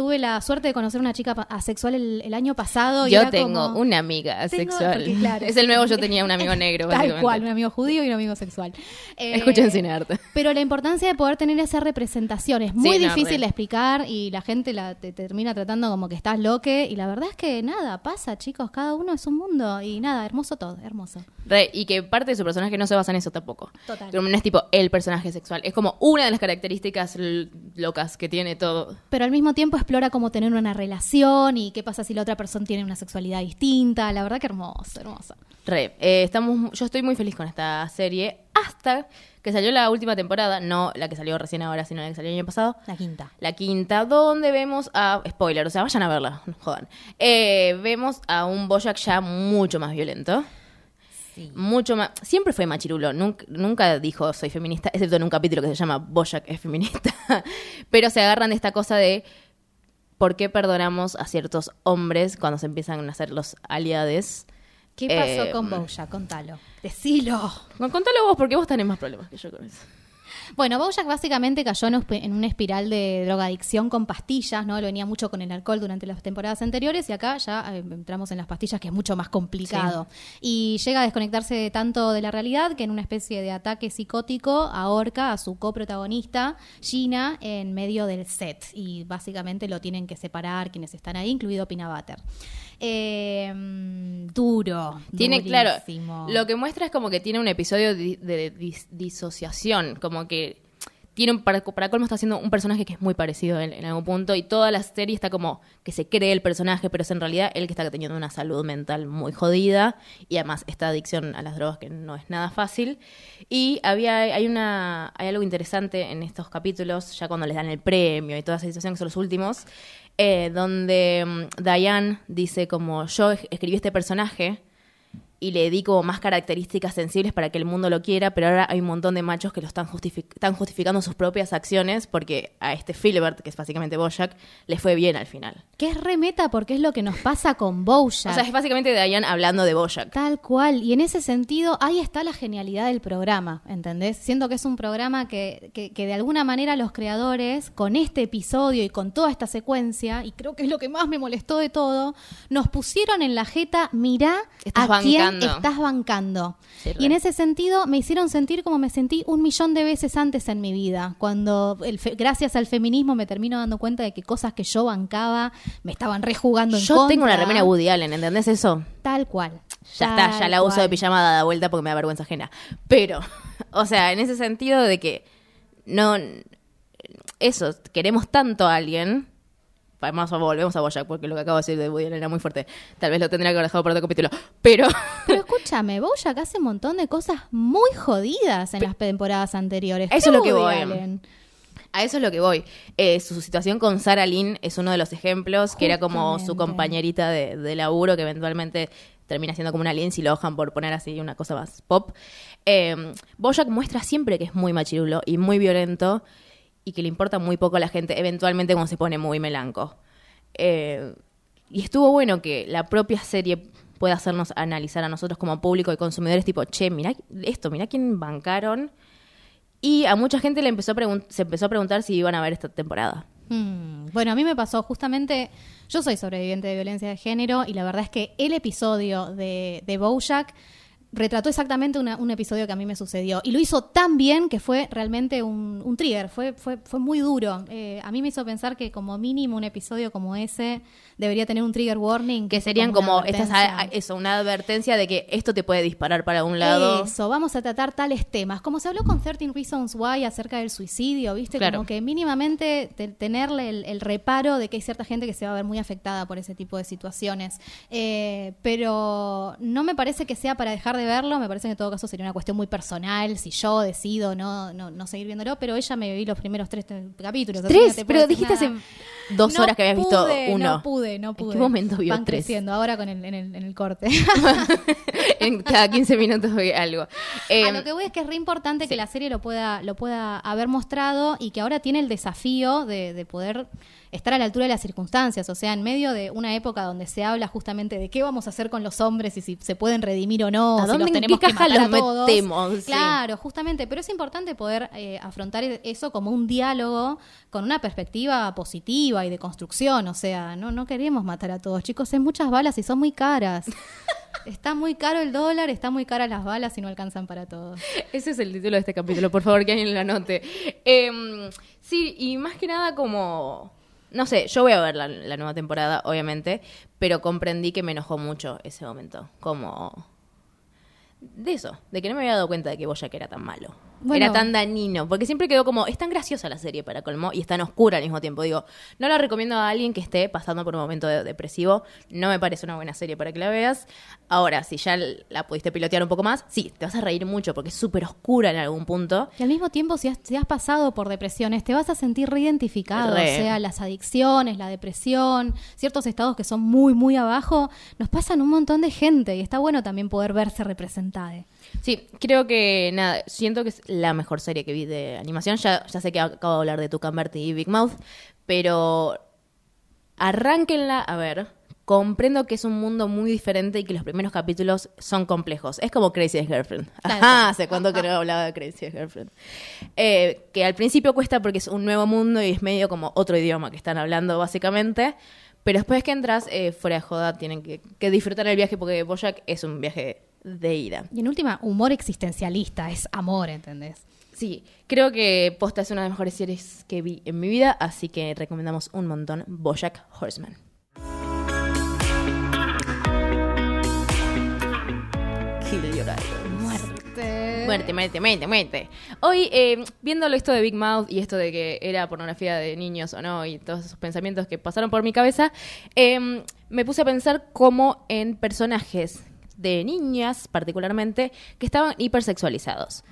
Tuve la suerte de conocer una chica asexual el, el año pasado. y Yo era tengo como- una amiga Tengo- sexual. porque, claro, es el nuevo yo tenía un amigo negro. Tal cual, un amigo judío y un amigo sexual. Eh, Escuchen Cine Arte. Pero la importancia de poder tener esa representación es muy difícil de explicar y la gente la te termina tratando como que estás loque y la verdad es que nada, pasa chicos, cada uno es un mundo y nada, hermoso todo, hermoso. Re, y que parte de su personaje no se basa en eso tampoco. Total. Pero no es tipo el personaje sexual. Es como una de las características locas que tiene todo. Pero al mismo tiempo explora cómo tener una relación y qué pasa si la otra persona tiene una sexualidad distinta, la verdad que hermoso, hermoso. Re, eh, estamos, yo estoy muy feliz con esta serie hasta que salió la última temporada, no la que salió recién ahora, sino la que salió el año pasado. La quinta. La quinta, donde vemos a. Spoiler, o sea, vayan a verla, no jodan. Eh, vemos a un Bojack ya mucho más violento. Mucho más. Siempre fue machirulo. Nunca, nunca dijo soy feminista, excepto en un capítulo que se llama Bojack es feminista. Pero se agarran de esta cosa de por qué perdonamos a ciertos hombres cuando se empiezan a hacer los aliades. ¿Qué pasó Eh, con Bojack? Contalo. Decilo. No, contalo vos, porque vos tenés más problemas que yo con eso. Bueno, Bojack básicamente cayó en, un- en una espiral de drogadicción con pastillas, ¿no? Lo venía mucho con el alcohol durante las temporadas anteriores y acá ya eh, entramos en las pastillas que es mucho más complicado. Y llega a desconectarse tanto de la realidad que en una especie de ataque psicótico ahorca a su coprotagonista, Gina, en medio del set. Y básicamente lo tienen que separar quienes están ahí, incluido Pina Butter. Eh, duro. Tiene, claro, lo que muestra es como que tiene un episodio di- de, dis- disociación, como que tiene un, para, para colmo está haciendo un personaje que es muy parecido en algún punto y toda la serie está como que se cree el personaje, pero es en realidad él que está teniendo una salud mental muy jodida y además esta adicción a las drogas que no es nada fácil. Y había hay una hay algo interesante en estos capítulos, ya cuando les dan el premio y toda esa situación que son los últimos, eh, donde mm, Diane dice como yo es- escribí este personaje y le di como más características sensibles para que el mundo lo quiera, pero ahora hay un montón de machos que lo están, justifi- están justificando sus propias acciones porque a este Philbert, que es básicamente Bojack, le fue bien al final. Que es remeta porque es lo que nos pasa con Bojack. O sea, es básicamente Diane hablando de Bojack. Tal cual. Y en ese sentido, ahí está la genialidad del programa, ¿entendés? Siento que es un programa que, que, que de alguna manera los creadores, con este episodio y con toda esta secuencia, y creo que es lo que más me molestó de todo, nos pusieron en la jeta, mirá Estás a quién bancando. estás bancando. Sí, y en ese sentido me hicieron sentir como me sentí un millón de veces antes en mi vida, cuando el fe- gracias al feminismo me termino dando cuenta de que cosas que yo bancaba me estaban rejugando en Yo tengo una remera Woody Allen, ¿entendés eso? Tal cual. Ya está, ya la uso de cual. pijama dada vuelta porque me da vergüenza ajena. Pero, o sea, en ese sentido de que no. Eso, queremos tanto a alguien. Además, volvemos a Bojack porque lo que acabo de decir de Woody Allen era muy fuerte. Tal vez lo tendría que haber dejado para otro capítulo. Pero. Pero escúchame, Bojack hace un montón de cosas muy jodidas en las temporadas anteriores. Eso ¿Qué es lo que voy. Allen? A eso es lo que voy. Eh, su situación con Sarah Lynn es uno de los ejemplos, que era como su compañerita de, de laburo, que eventualmente termina siendo como una Lindsay Lohan, por poner así una cosa más pop. Eh, Bojack muestra siempre que es muy machirulo y muy violento y que le importa muy poco a la gente, eventualmente cuando se pone muy melanco. Eh, y estuvo bueno que la propia serie pueda hacernos analizar a nosotros como público y consumidores, tipo, che, mirá esto, mirá quién bancaron. Y a mucha gente le empezó a se empezó a preguntar si iban a ver esta temporada. Hmm, Bueno, a mí me pasó justamente, yo soy sobreviviente de violencia de género y la verdad es que el episodio de, de Bojack retrató exactamente una- un episodio que a mí me sucedió y lo hizo tan bien que fue realmente un, un trigger, fue, fue, fue muy duro. Eh, a mí me hizo pensar que como mínimo un episodio como ese debería tener un trigger warning. Que serían una como estas, advertencia. a- a- eso, una advertencia de que esto te puede disparar para un lado. Eso, vamos a tratar tales temas. Como se habló con 13 Reasons Why acerca del suicidio, ¿viste? Claro. Como que mínimamente te- tenerle el, el reparo de que hay cierta gente que se va a ver muy afectada por ese tipo de situaciones. Eh, pero no me parece que sea para dejar de verlo, me parece que en todo caso sería una cuestión muy personal, si yo decido no, no, no seguir viéndolo, pero ella me vi los primeros tres capítulos. Tres, pero dijiste hace dos No horas que habías visto uno. No pude, no ¿En pude. qué momento vio Van tres? creciendo, ahora con el, en, el, en el corte. en cada 15 minutos algo. a Eh, lo que voy es que es re importante que la serie lo pueda, lo pueda haber mostrado y que ahora tiene el desafío de, de poder estar a la altura de las circunstancias. O sea, en medio de una época donde se habla justamente de qué vamos a hacer con los hombres y si se pueden redimir o no, ¿A si dónde, los en tenemos que matar a los todos. metemos? Sí. Claro, justamente. Pero es importante poder eh, afrontar eso como un diálogo con una perspectiva positiva y de construcción. O sea, no, no queremos matar a todos, chicos. Hay muchas balas y son muy caras. Está muy caro el dólar, está muy caras las balas y no alcanzan para todos. Ese es el título de este capítulo, por favor, que alguien lo anote. Em, sí, y más que nada como... No sé, yo voy a ver la, nueva temporada, obviamente, pero comprendí que me enojó mucho ese momento. Como... De eso, de que no me había dado cuenta de que Boyack era tan malo. Bueno. Era tan dañino, porque siempre quedó como, es tan graciosa la serie para colmo y es tan oscura al mismo tiempo. Digo, no la recomiendo a alguien que esté pasando por un momento de- depresivo, no me parece una buena serie para que la veas. Ahora, si ya la pudiste pilotear un poco más, sí, te vas a reír mucho porque es súper oscura en algún punto. Y al mismo tiempo, si has, si has pasado por depresiones, te vas a sentir reidentificado. Re. O sea, las adicciones, la depresión, ciertos estados que son muy, muy abajo, nos pasan un montón de gente y está bueno también poder verse representada. Sí, creo que nada, siento que es la mejor serie que vi de animación. Ya, ya sé que acabo de hablar de Tucambert y Big Mouth, pero arránquenla a ver. Comprendo que es un mundo muy diferente y que los primeros capítulos son complejos. Es como Crazy Ex-Girlfriend. Tal Ajá, hace cuánto que no hablaba de Crazy Ex-Girlfriend. Eh, que al principio cuesta porque es un nuevo mundo y es medio como otro idioma que están hablando básicamente. Pero después que entras, eh, fuera de joda, tienen que, que disfrutar el viaje porque Bojack es un viaje de ida. Y en última, humor existencialista, es amor, ¿entendés? Sí, creo que Posta es una de las mejores series que vi en mi vida, así que recomendamos un montón Bojack Horseman. Kill your. Muerte. Muerte, muerte, muerte, muerte. Hoy, eh, viéndolo esto de Big Mouth y esto de que era pornografía de niños o no, y todos esos pensamientos que pasaron por mi cabeza, eh, me puse a pensar como en personajes de niñas, particularmente, que estaban hipersexualizados.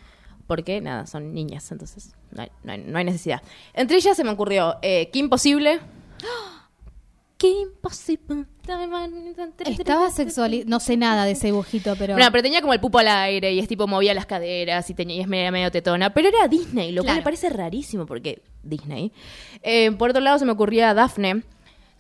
Porque, nada, son niñas, entonces no hay, no hay- no hay necesidad. Entre ellas se me ocurrió eh, Kim Possible. Kim Possible. Estaba sexualizado, no sé nada de ese dibujito, pero... No, pero tenía como el pupo al aire y es tipo movía las caderas y, tenía, y es medio, medio tetona. Pero era Disney, lo cual me parece rarísimo porque Disney. Eh, por otro lado, se me ocurría Daphne.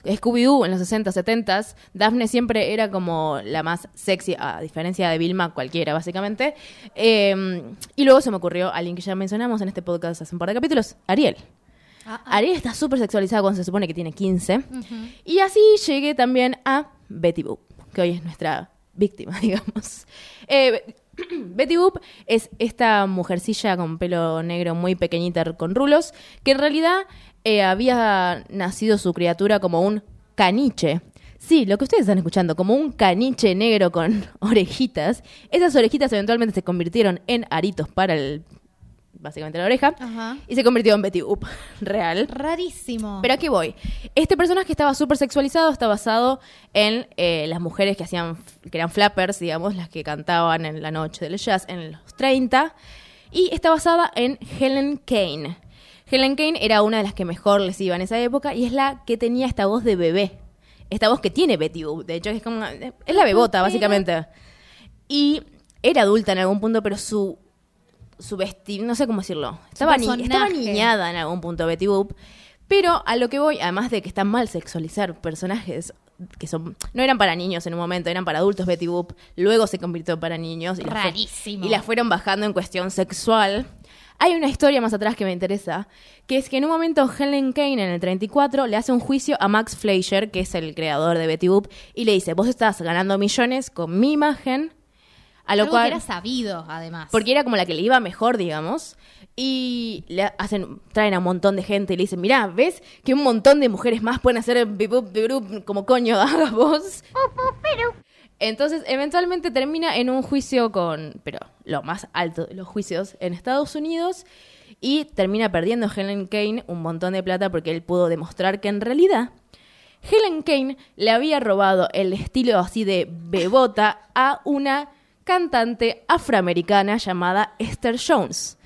Scooby-Doo en los 60, 70 Daphne siempre era como la más sexy, a diferencia de Vilma, cualquiera, básicamente. Eh, y luego se me ocurrió alguien que ya mencionamos en este podcast hace un par de capítulos, Ariel. Ah, ah. Ariel está súper sexualizada cuando se supone que tiene 15. Y así llegué también a Betty Boop, que hoy es nuestra víctima, digamos. Eh, Betty Boop es esta mujercilla con pelo negro muy pequeñita con rulos, que en realidad eh, había nacido su criatura como un caniche. Sí, lo que ustedes están escuchando, como un caniche negro con orejitas. Esas orejitas eventualmente se convirtieron en aritos para el, básicamente la oreja. Ajá. Y se convirtió en Betty Boop, real. Rarísimo. Pero aquí voy. Este personaje estaba súper sexualizado, está basado en eh, las mujeres que hacían, que eran flappers, digamos, las que cantaban en la noche del jazz en los 30. Y está basada en Helen Kane. Helen Kane era una de las que mejor les iba en esa época y es la que tenía esta voz de bebé. Esta voz que tiene Betty Boop, de hecho, es como. Es la bebota, básicamente. Y era adulta en algún punto, pero su su vestir, no sé cómo decirlo. Estaba, ni- estaba niñada en algún punto Betty Boop. Pero a lo que voy, además de que está mal sexualizar personajes que son no eran para niños en un momento, eran para adultos Betty Boop, luego se convirtió para niños y las fue- Rarísimo. y las fueron bajando en cuestión sexual. Hay una historia más atrás que me interesa, que es que en un momento Helen Kane en el 34 le hace un juicio a Max Fleischer, que es el creador de Betty Boop, y le dice, vos estás ganando millones con mi imagen, a lo Algo cual... que era sabido, además. Porque era como la que le iba mejor, digamos. Y le hacen, traen a un montón de gente y le dicen, mirá, ¿ves que un montón de mujeres más pueden hacer como coño hagas vos? Entonces, eventualmente termina en un juicio con, pero lo más alto de los juicios en Estados Unidos. Y termina perdiendo Helen Kane un montón de plata porque él pudo demostrar que en realidad Helen Kane le había robado el estilo así de bebota a una cantante afroamericana llamada Esther Jones.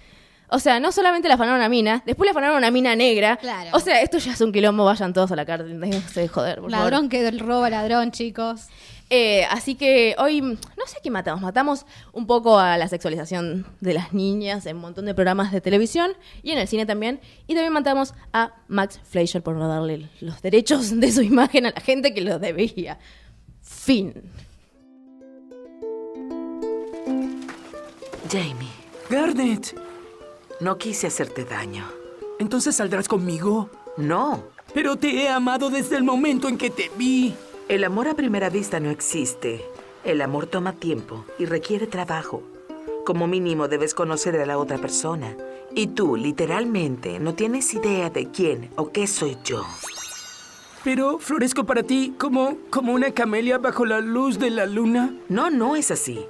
O sea, no solamente la afanaron a una mina, después le afanaron a una mina negra. Claro. O sea, esto ya es un quilombo, vayan todos a la cárcel, déjense de joder, por favor. Ladrón que roba ladrón, chicos. Eh, así que hoy, no sé qué matamos. Matamos un poco a la sexualización de las niñas en un montón de programas de televisión y en el cine también. Y también matamos a Max Fleischer por no darle los derechos de su imagen a la gente que lo debía. Fin. Jamie, Garnet, no quise hacerte daño. ¿entonces saldrás conmigo? No, Pero te he amado desde el momento en que te vi. el amor a primera vista no existe. El amor toma tiempo y requiere trabajo. Como mínimo debes conocer a la otra persona. Y tú, literalmente, no tienes idea de quién o qué soy yo. Pero florezco para ti como, como una camelia bajo la luz de la luna. No, no es así.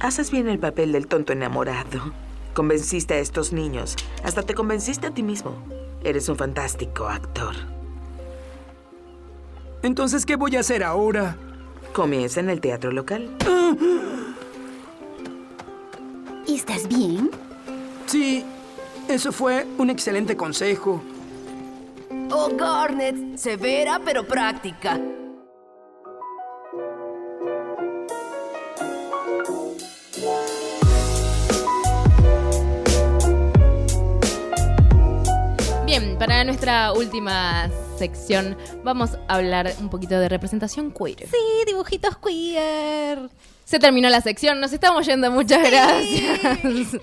Haces bien el papel del tonto enamorado. Convenciste a estos niños. Hasta te convenciste a ti mismo. Eres un fantástico actor. Entonces, ¿qué voy a hacer ahora? Comienza en el teatro local. ¿Estás bien? Sí, eso fue un excelente consejo. Oh, Garnet, severa pero práctica. Para nuestra última sección vamos a hablar un poquito de representación queer. Sí, dibujitos queer. Se terminó la sección, nos estamos yendo, muchas gracias.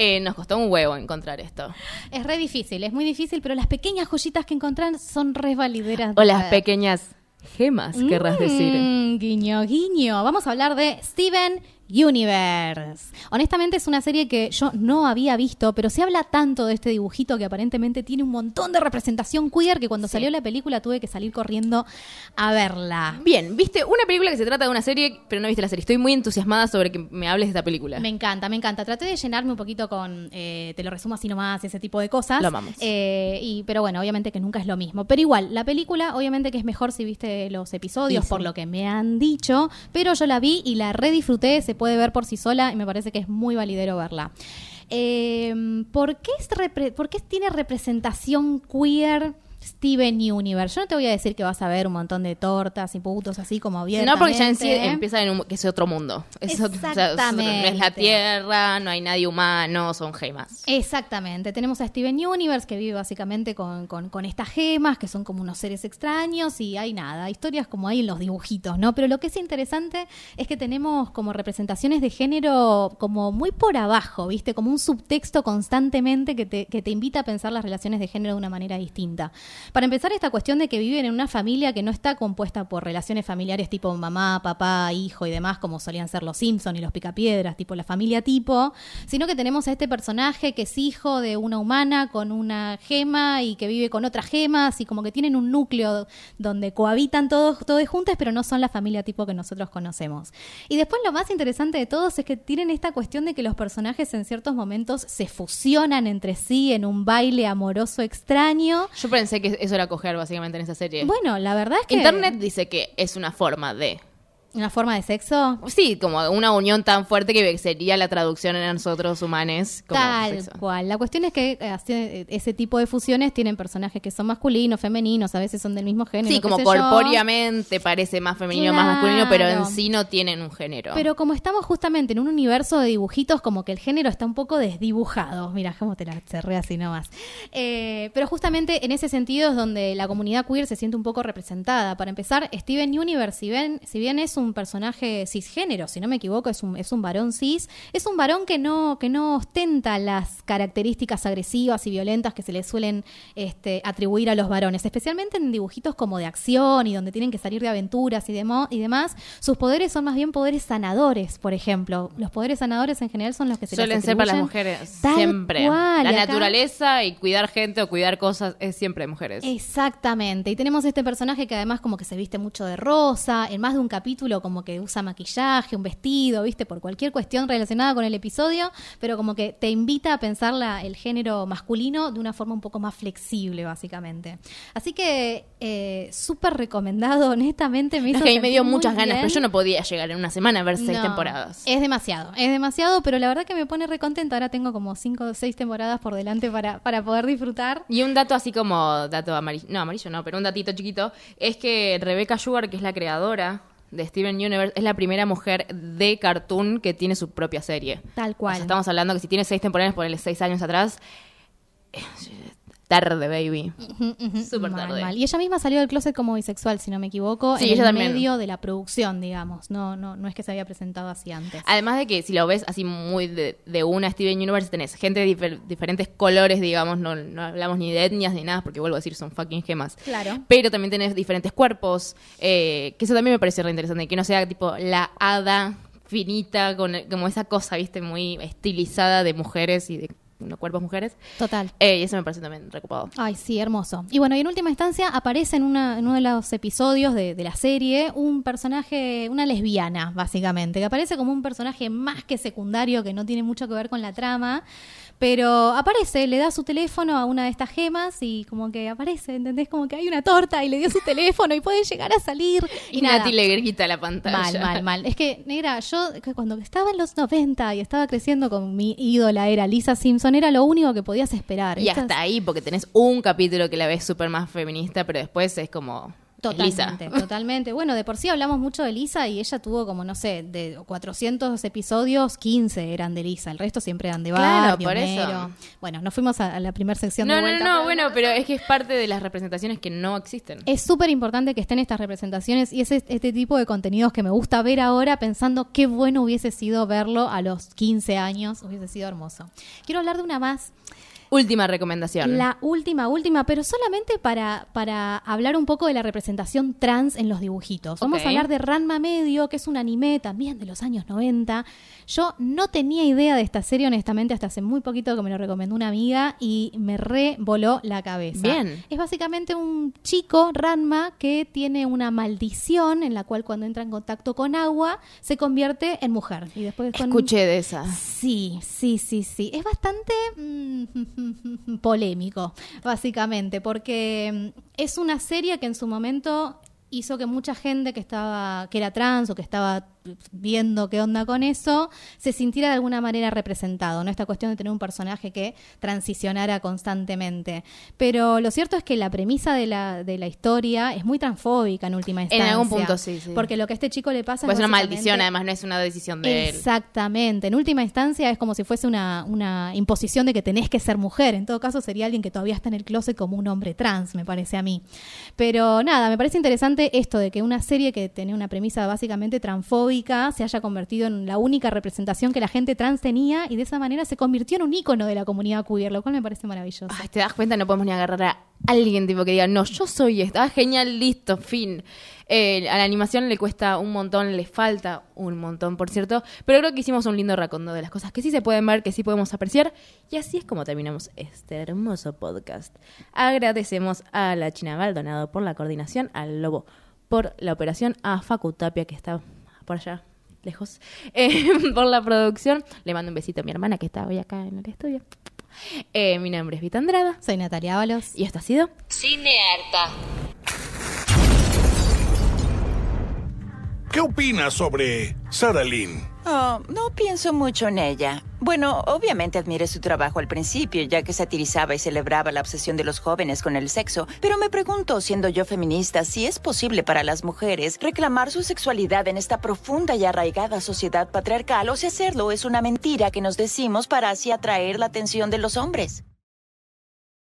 Eh, nos costó un huevo encontrar esto. Es re difícil, es muy difícil, pero las pequeñas joyitas que encontrán son re valideras. O las pequeñas gemas, querrás decir. Mm, Guiño, guiño. Vamos a hablar de Steven Universe. Honestamente es una serie que yo no había visto, pero se habla tanto de este dibujito que aparentemente tiene un montón de representación queer que cuando salió la película tuve que salir corriendo a verla. Bien, viste una película que se trata de una serie, pero no viste la serie. Estoy muy entusiasmada sobre que me hables de esta película. Me encanta, me encanta. Traté de llenarme un poquito con, eh, te lo resumo así nomás, ese tipo de cosas. Lo amamos. Eh, y, pero bueno, obviamente que nunca es lo mismo. Pero igual, la película, obviamente que es mejor si viste los episodios, Sí, sí. por lo que me han dicho. Pero yo la vi y la redisfruté, se puede ver por sí sola y me parece que es muy validero verla. Eh, ¿por, qué es ¿Por qué tiene representación queer? Steven Universe. Yo no te voy a decir que vas a ver un montón de tortas y putos así como abiertamente. No, porque ya en sí empieza en un, que es otro mundo. Es otro- o sea, es otro- no es la Exactamente. Tierra, no hay nadie humano, son gemas. Exactamente, tenemos a Steven Universe que vive básicamente con, con- con estas gemas que son como unos seres extraños y hay nada, historias como hay en los dibujitos, ¿no? Pero lo que es interesante es que tenemos como representaciones de género como muy por abajo, ¿viste? Como un subtexto constantemente que te, que te invita a pensar las relaciones de género de una manera distinta. Para empezar, esta cuestión de que viven en una familia que no está compuesta por relaciones familiares tipo mamá, papá, hijo y demás, como solían ser los Simpson y los Picapiedras, tipo la familia tipo, sino que tenemos a este personaje que es hijo de una humana con una gema y que vive con otras gemas y como que tienen un núcleo donde cohabitan todos, todos juntos, pero no son la familia tipo que nosotros conocemos. Y después lo más interesante de todos es que tienen esta cuestión de que los personajes en ciertos momentos se fusionan entre sí en un baile amoroso extraño. Yo pensé que eso era coger básicamente en esa serie. Bueno, la verdad es que... Internet dice que es una forma de. ¿Una forma de sexo? Sí, como una unión tan fuerte que sería la traducción en nosotros humanes. Como Tal sexo. cual. La cuestión es que eh, eh, ese tipo de fusiones tienen personajes que son masculinos, femeninos, a veces son del mismo género. Sí, como yo. corpóreamente parece más femenino, más masculino, pero en Claro. sí no tienen un género. Pero como estamos justamente en un universo de dibujitos, como que el género está un poco desdibujado. Mira, cómo te la cerré así nomás. Eh, pero justamente en ese sentido es donde la comunidad queer se siente un poco representada. Para empezar, Steven Universe, si bien, si bien es un personaje cisgénero, si no me equivoco, es un, es un varón cis, es un varón que no, que no ostenta las características agresivas y violentas que se le suelen este, atribuir a los varones, especialmente en dibujitos como de acción y donde tienen que salir de aventuras y, demo- y demás. Sus poderes son más bien poderes sanadores, por ejemplo. Los poderes sanadores en general son los que se les Suelen ser para las mujeres. Tal siempre. cual, la y acá- naturaleza y cuidar gente o cuidar cosas es siempre de mujeres. Exactamente. Y tenemos este personaje que además como que se viste mucho de rosa. En más de un capítulo capítulo como que usa maquillaje, un vestido, ¿viste? Por cualquier cuestión relacionada con el episodio, pero como que te invita a pensar la- el género masculino de una forma un poco más flexible, básicamente. Así que eh, súper recomendado, honestamente. Me No, hizo es que me dio muchas ganas, pero yo no podía llegar en una semana a ver seis No, temporadas. Es demasiado, es demasiado, pero la verdad que me pone recontenta. Ahora tengo como cinco o seis temporadas por delante para, para poder disfrutar. Y un dato así como dato amarillo, no amarillo no, pero un datito chiquito, es que Rebecca Sugar, que es la creadora de Steven Universe, es la primera mujer de cartoon que tiene su propia serie. Tal O cual. sea, estamos hablando que si tiene seis temporadas, ponele seis años atrás, eh, tarde, baby. Ujú, Súper mal, tarde. mal. Y ella misma salió del closet como bisexual, si no me equivoco, Sí, en ella el también. medio de la producción, digamos. No, no, no es que se había presentado así antes. Además de que si lo ves así muy de, de una Steven Universe, tenés gente de difer- diferentes colores, digamos, no, no hablamos ni de etnias ni nada, porque vuelvo a decir, son fucking gemas. Claro. Pero también tenés diferentes cuerpos, eh, que eso también me parece re interesante, que no sea tipo la hada finita, con como esa cosa, viste, muy estilizada de mujeres y de no, cuerpos mujeres. Total. Eh, y eso me parece también recopado. Ay, sí, hermoso. Y bueno, y en última instancia aparece en, una, en uno de los episodios de, de la serie un personaje, una lesbiana, básicamente, que aparece como un personaje más que secundario, que no tiene mucho que ver con la trama, pero aparece, le da su teléfono a una de estas gemas y como que aparece, ¿entendés? Como que hay una torta y le dio su teléfono y puede llegar a salir. Y, Y, nada. Nati le grita la pantalla. Mal, mal, mal. Es que, negra, yo cuando estaba en los 90 y estaba creciendo con mi ídola, era Lisa Simpson, era lo único que podías esperar. Y Estas- hasta ahí, porque tenés un capítulo que la ves súper más feminista, pero después es como... Lisa. Totalmente, totalmente. Bueno, de por sí hablamos mucho de Lisa y ella tuvo como, no sé, de 400 episodios, 15 eran de Lisa. El resto siempre eran de Claro, Barbie, por eso. Homero. Bueno, nos fuimos a, a la primera sección No, de no, vuelta. no, pero- bueno, pero es que es parte de las representaciones que no existen. Es súper importante que estén estas representaciones y es este, este tipo de contenidos que me gusta ver ahora pensando qué bueno hubiese sido verlo a los 15 años, hubiese sido hermoso. Quiero hablar de una más Última recomendación. La última, última, pero solamente para, para hablar un poco de la representación trans en los dibujitos. Vamos a hablar de Ranma Medio, que es un anime también de los años 90. Yo no tenía idea de esta serie, honestamente, hasta hace muy poquito que me lo recomendó una amiga y me re voló la cabeza. Bien. Es básicamente un chico, Ranma, que tiene una maldición en la cual cuando entra en contacto con agua se convierte en mujer. Y después con- Escuché de esa. Sí, sí, sí, sí. Es bastante mm, polémico, básicamente, porque mm, es una serie que en su momento hizo que mucha gente que estaba, que era trans o que estaba viendo qué onda con eso, se sintiera de alguna manera representado, ¿no? Esta cuestión de tener un personaje que transicionara constantemente. Pero lo cierto es que la premisa de la, de la historia es muy transfóbica en última En instancia. algún punto, sí, sí. Porque lo que a este chico le pasa Pues es es una maldición, además no es una decisión de él. Exactamente. En última instancia es como si fuese una, una imposición de que tenés que ser mujer. En todo caso sería alguien que todavía está en el closet como un hombre trans, me parece a mí. Pero nada, me parece interesante esto de que una serie que tenía una premisa básicamente transfóbica se haya convertido en la única representación que la gente trans tenía y de esa manera se convirtió en un ícono de la comunidad queer, lo cual me parece maravilloso. Te das cuenta, no podemos ni agarrar a alguien tipo que diga, no, yo soy esta, Ah, genial, listo, fin. Eh, a la animación le cuesta un montón, le falta un montón, por cierto, pero creo que hicimos un lindo racondo de las cosas que sí se pueden ver, que sí podemos apreciar, y así es como terminamos este hermoso podcast. Agradecemos a la China Maldonado por la coordinación, al Lobo por la operación, a Facu Tapia, que está por allá lejos, eh, por la producción. Le mando un besito a mi hermana que está hoy acá en el estudio. Eh, mi nombre es Vita Andrada. Soy Natalia Ábalos. Y esto ha sido Cinearta. ¿Qué opinas sobre Sarah Lynn? Oh, no pienso mucho en ella. Bueno, obviamente admiré su trabajo al principio, ya que satirizaba y celebraba la obsesión de los jóvenes con el sexo. Pero me pregunto, siendo yo feminista, si es posible para las mujeres reclamar su sexualidad en esta profunda y arraigada sociedad patriarcal o si hacerlo es una mentira que nos decimos para así atraer la atención de los hombres.